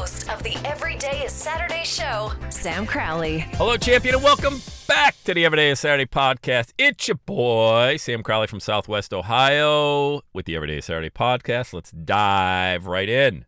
Host of the Everyday is Saturday show, Sam Crowley. Hello, champion, and welcome back to the Everyday is Saturday podcast. It's your boy, Sam Crowley from Southwest Ohio, with the Everyday is Saturday podcast. Let's dive right in.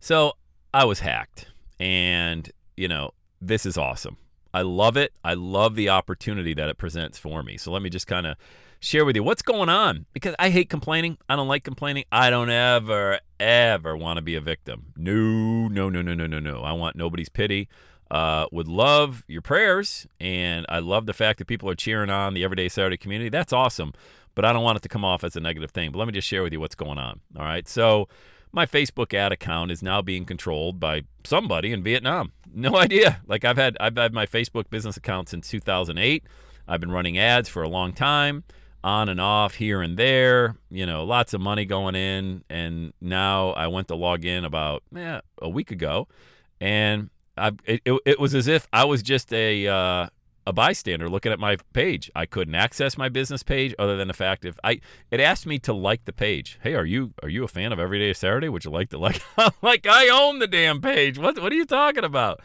So, I was hacked, and, you know, this is awesome. I love it. I love the opportunity that it presents for me. So, let me just kind of share with you what's going on because I hate complaining. I don't like complaining. I don't ever, ever want to be a victim. No, no, no, no, no, no, no. I want nobody's pity. Uh, would love your prayers, and I love the fact that people are cheering on the Everyday Saturday community. That's awesome, but I don't want it to come off as a negative thing. But let me just share with you what's going on. All right, so my Facebook ad account is now being controlled by somebody in Vietnam. No idea. Like I've had I've had my Facebook business account since 2008. I've been running ads for a long time on and off here and there, you know, lots of money going in. And now I went to log in about eh, a week ago, and I, it, it, it, was as if I was just a uh, a bystander looking at my page. I couldn't access my business page other than the fact if I it asked me to like the page. Hey, are you are you a fan of Everyday Saturday? Would you like to like? like I own the damn page. What what are you talking about?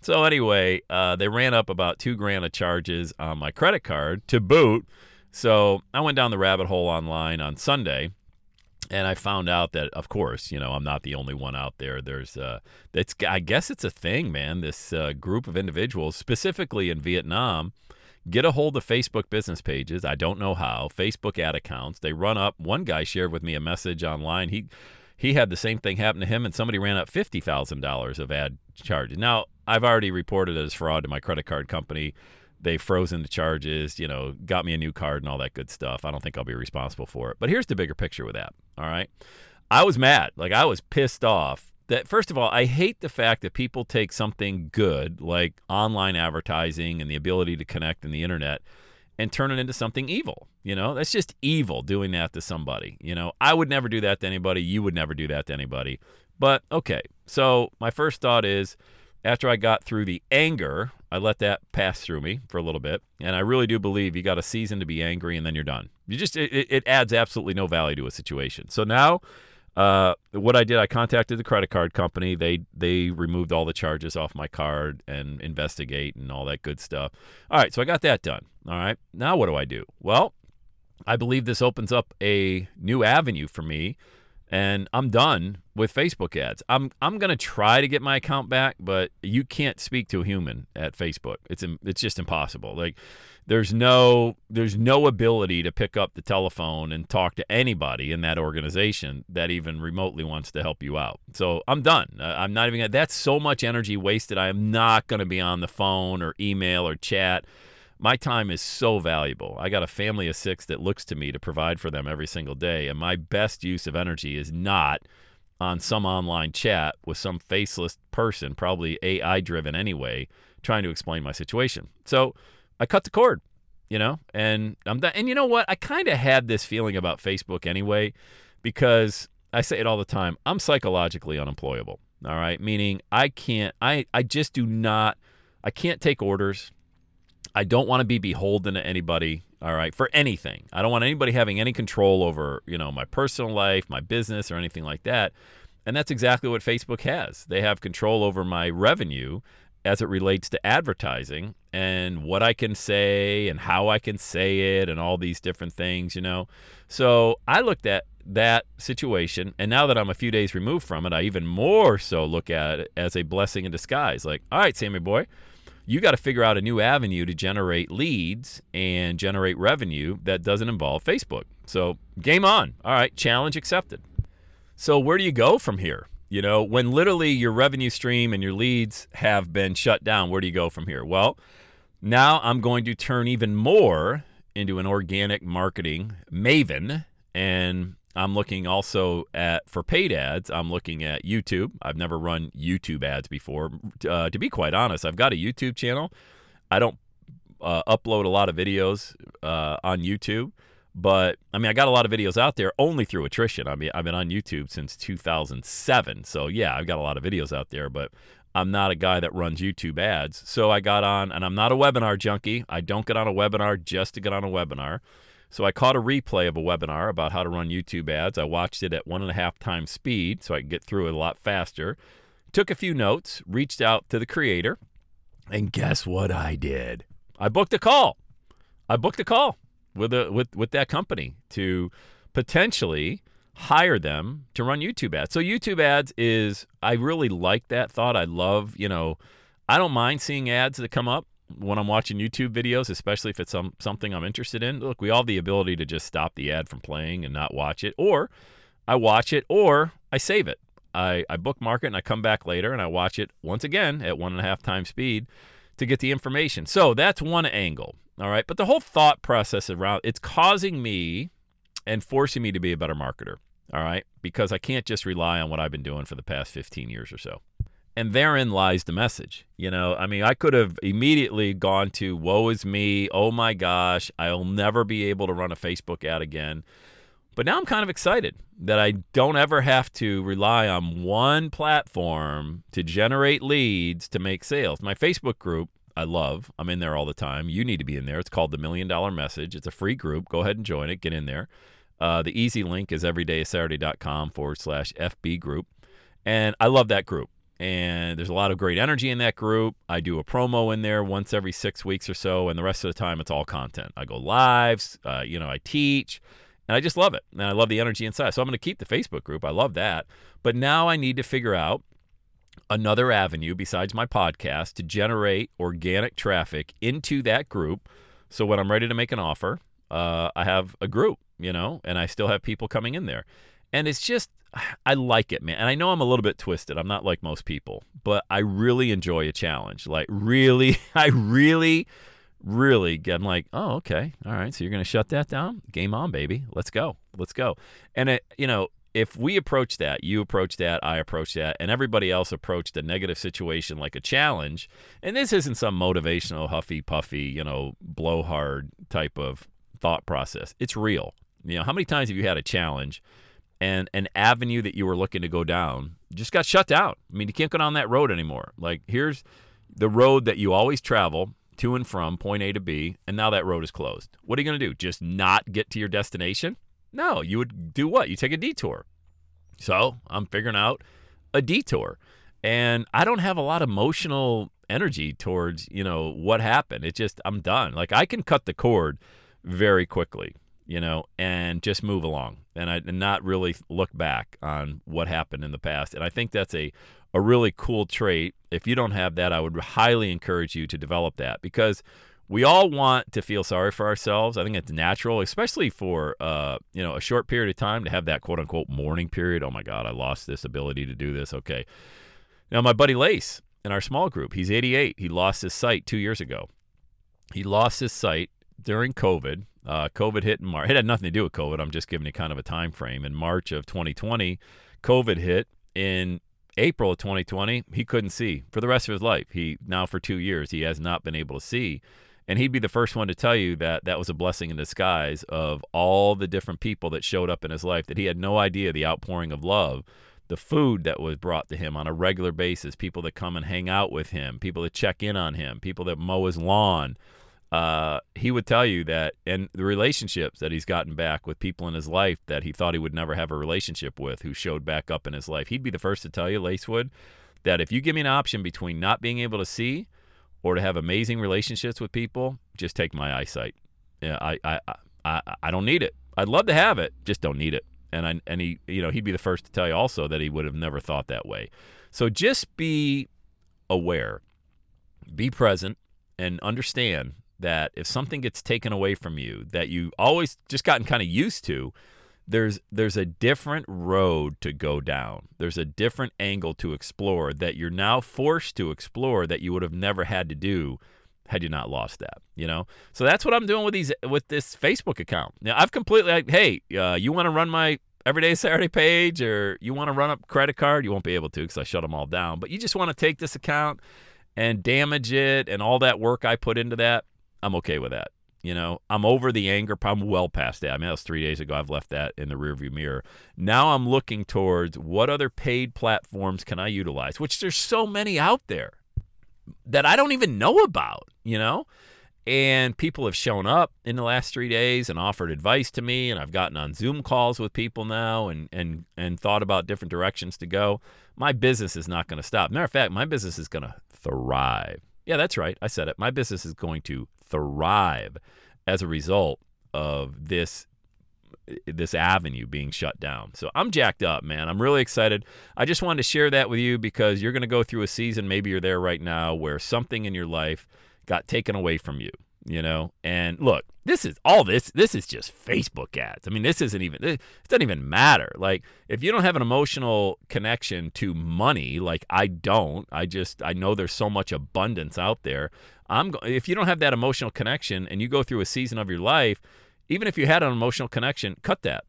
So anyway, uh, they ran up about two grand of charges on my credit card to boot. So I went down the rabbit hole online on Sunday, and I found out that, of course, you know, I'm not the only one out there. There's, uh, it's, I guess it's a thing, man. This uh, group of individuals, specifically in Vietnam, get a hold of Facebook business pages. I don't know how. Facebook ad accounts. They run up. One guy shared with me a message online. He he had the same thing happen to him, and somebody ran up fifty thousand dollars of ad charges. Now I've already reported it as fraud to my credit card company they've frozen the charges, you know, got me a new card and all that good stuff. I don't think I'll be responsible for it. But here's the bigger picture with that. All right. I was mad. Like I was pissed off that first of all, I hate the fact that people take something good like online advertising and the ability to connect in the internet and turn it into something evil. You know, that's just evil doing that to somebody. You know, I would never do that to anybody. You would never do that to anybody. But okay. So my first thought is after I got through the anger, I let that pass through me for a little bit. And I really do believe you got a season to be angry and then you're done. You just, it, it adds absolutely no value to a situation. So now, uh, what I did, I contacted the credit card company. They they removed all the charges off my card and investigate and all that good stuff. All right, so I got that done. All right, now what do I do? Well, I believe this opens up a new avenue for me and I'm done with Facebook ads. I'm I'm gonna try to get my account back, but you can't speak to a human at Facebook. It's it's just impossible. Like there's no there's no ability to pick up the telephone and talk to anybody in that organization that even remotely wants to help you out. So I'm done. I'm not even. That's so much energy wasted. I am not to be on the phone or email or chat my time is so valuable. I got a family of six that looks to me to provide for them every single day. And my best use of energy is not on some online chat with some faceless person, probably AI driven anyway, trying to explain my situation. So I cut the cord, you know, and I'm done. And you know what? I kind of had this feeling about Facebook anyway, because I say it all the time. I'm psychologically unemployable. All right. Meaning I can't, I, I just do not, I can't take orders. I don't want to be beholden to anybody, all right, for anything. I don't want anybody having any control over, you know, my personal life, my business, or anything like that. And that's exactly what Facebook has. They have control over my revenue as it relates to advertising and what I can say and how I can say it and all these different things, you know. So I looked at that situation, and now that I'm a few days removed from it, I even more so look at it as a blessing in disguise. Like, all right, Sammy boy, you got to figure out a new avenue to generate leads and generate revenue that doesn't involve Facebook. So, game on. All right, challenge accepted. So where do you go from here? You know, when literally your revenue stream and your leads have been shut down, where do you go from here? Well, now I'm going to turn even more into an organic marketing maven and I'm looking also at for paid ads. I'm looking at YouTube. I've never run YouTube ads before. Uh, to be quite honest, I've got a YouTube channel. I don't uh, upload a lot of videos uh, on YouTube, but I mean, I got a lot of videos out there only through attrition. I mean, I've been on YouTube since 2007, so yeah, I've got a lot of videos out there, but I'm not a guy that runs YouTube ads. So I got on, and I'm not a webinar junkie. I don't get on a webinar just to get on a webinar. So I caught a replay of a webinar about how to run YouTube ads. I watched it at one and a half times speed so I could get through it a lot faster. Took a few notes, reached out to the creator, and guess what I did? I booked a call. I booked a call with a with with that company to potentially hire them to run YouTube ads. So YouTube ads is I really like that thought. I love, you know, I don't mind seeing ads that come up when I'm watching YouTube videos, especially if it's some something I'm interested in, look, we all have the ability to just stop the ad from playing and not watch it, or I watch it, or I save it. I, I bookmark it and I come back later and I watch it once again at one and a half times speed to get the information. So that's one angle. All right. But the whole thought process around it's causing me and forcing me to be a better marketer. All right. Because I can't just rely on what I've been doing for the past 15 years or so. And therein lies the message. You know, I mean, I could have immediately gone to, woe is me. Oh my gosh, I'll never be able to run a Facebook ad again. But now I'm kind of excited that I don't ever have to rely on one platform to generate leads to make sales. My Facebook group, I love. I'm in there all the time. You need to be in there. It's called the Million Dollar Message. It's a free group. Go ahead and join it. Get in there. Uh, the easy link is everydaysaturday.com forward slash FB group. And I love that group and there's a lot of great energy in that group. I do a promo in there once every six weeks or so, and the rest of the time it's all content. I go lives, uh, you know, I teach, and I just love it, and I love the energy inside. So I'm going to keep the Facebook group. I love that, but now I need to figure out another avenue besides my podcast to generate organic traffic into that group. So when I'm ready to make an offer, uh, I have a group, you know, and I still have people coming in there. And it's just, I like it, man. And I know I'm a little bit twisted. I'm not like most people, but I really enjoy a challenge. Like, really, I really, really get, I'm like, oh, okay. All right. So you're going to shut that down? Game on, baby. Let's go. Let's go. And, it, you know, if we approach that, you approach that, I approach that, and everybody else approached a negative situation like a challenge, and this isn't some motivational, huffy puffy, you know, blowhard type of thought process. It's real. You know, how many times have you had a challenge and an avenue that you were looking to go down just got shut down. I mean, you can't go down that road anymore. Like, here's the road that you always travel to and from point A to B, and now that road is closed. What are you going to do? Just not get to your destination? No, you would do what? You take a detour. So I'm figuring out a detour. And I don't have a lot of emotional energy towards, you know, what happened. It just, I'm done. Like, I can cut the cord very quickly you know, and just move along and, I, and not really look back on what happened in the past. And I think that's a, a really cool trait. If you don't have that, I would highly encourage you to develop that because we all want to feel sorry for ourselves. I think it's natural, especially for uh, you know a short period of time to have that quote unquote mourning period. Oh my God, I lost this ability to do this. Okay, now my buddy Lace in our small group, he's 88. He lost his sight two years ago. He lost his sight during COVID uh, COVID hit in March. It had nothing to do with COVID. I'm just giving you kind of a time frame. In March of 2020, COVID hit. In April of 2020, he couldn't see for the rest of his life. He now for two years he has not been able to see, and he'd be the first one to tell you that that was a blessing in disguise of all the different people that showed up in his life that he had no idea the outpouring of love the food that was brought to him on a regular basis, people that come and hang out with him, people that check in on him, people that mow his lawn, uh, he would tell you that, and the relationships that he's gotten back with people in his life that he thought he would never have a relationship with, who showed back up in his life. He'd be the first to tell you, Lace would, that if you give me an option between not being able to see or to have amazing relationships with people, just take my eyesight. Yeah, I, I, I, I don't need it. I'd love to have it, just don't need it. And I, and he, you know, he'd be the first to tell you also that he would have never thought that way. So just be aware, be present, and understand that if something gets taken away from you that you always just gotten kind of used to, there's there's a different road to go down. There's a different angle to explore that you're now forced to explore that you would have never had to do had you not lost that, you know? So that's what I'm doing with these with this Facebook account. Now, I've completely like, hey, uh, you want to run my everyday Saturday page or you want to run up credit card, you won't be able to cuz I shut them all down. But you just want to take this account and damage it and all that work I put into that, I'm okay with that. You know, I'm over the anger. I'm well past that. I mean, that was three days ago. I've left that in the rearview mirror. Now I'm looking towards what other paid platforms can I utilize, which there's so many out there that I don't even know about, you know? And people have shown up in the last three days and offered advice to me, and I've gotten on Zoom calls with people now and and and thought about different directions to go. My business is not going to stop. Matter of fact, my business is going to thrive. Yeah, that's right. I said it. My business is going to thrive as a result of this this avenue being shut down. So I'm jacked up, man. I'm really excited. I just wanted to share that with you because you're going to go through a season, maybe you're there right now, where something in your life got taken away from you, you know? And look, this is all this this is just Facebook ads. I mean, this isn't even it doesn't even matter. Like if you don't have an emotional connection to money, like I don't, I just I know there's so much abundance out there. I'm if you don't have that emotional connection and you go through a season of your life, even if you had an emotional connection, cut that.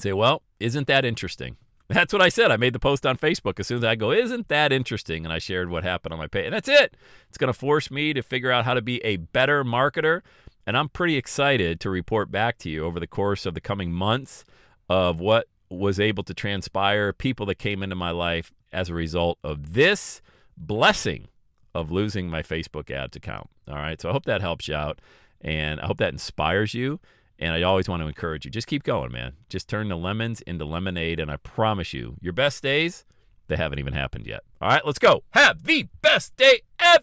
Say, well, isn't that interesting? That's what I said. I made the post on Facebook as soon as I go, isn't that interesting? And I shared what happened on my page. And that's it. It's going to force me to figure out how to be a better marketer. And I'm pretty excited to report back to you over the course of the coming months of what was able to transpire, people that came into my life as a result of this blessing of losing my Facebook ads account. All right. So I hope that helps you out. And I hope that inspires you. And I always want to encourage you just keep going, man. Just turn the lemons into lemonade. And I promise you, your best days, they haven't even happened yet. All right, let's go. Have the best day ever.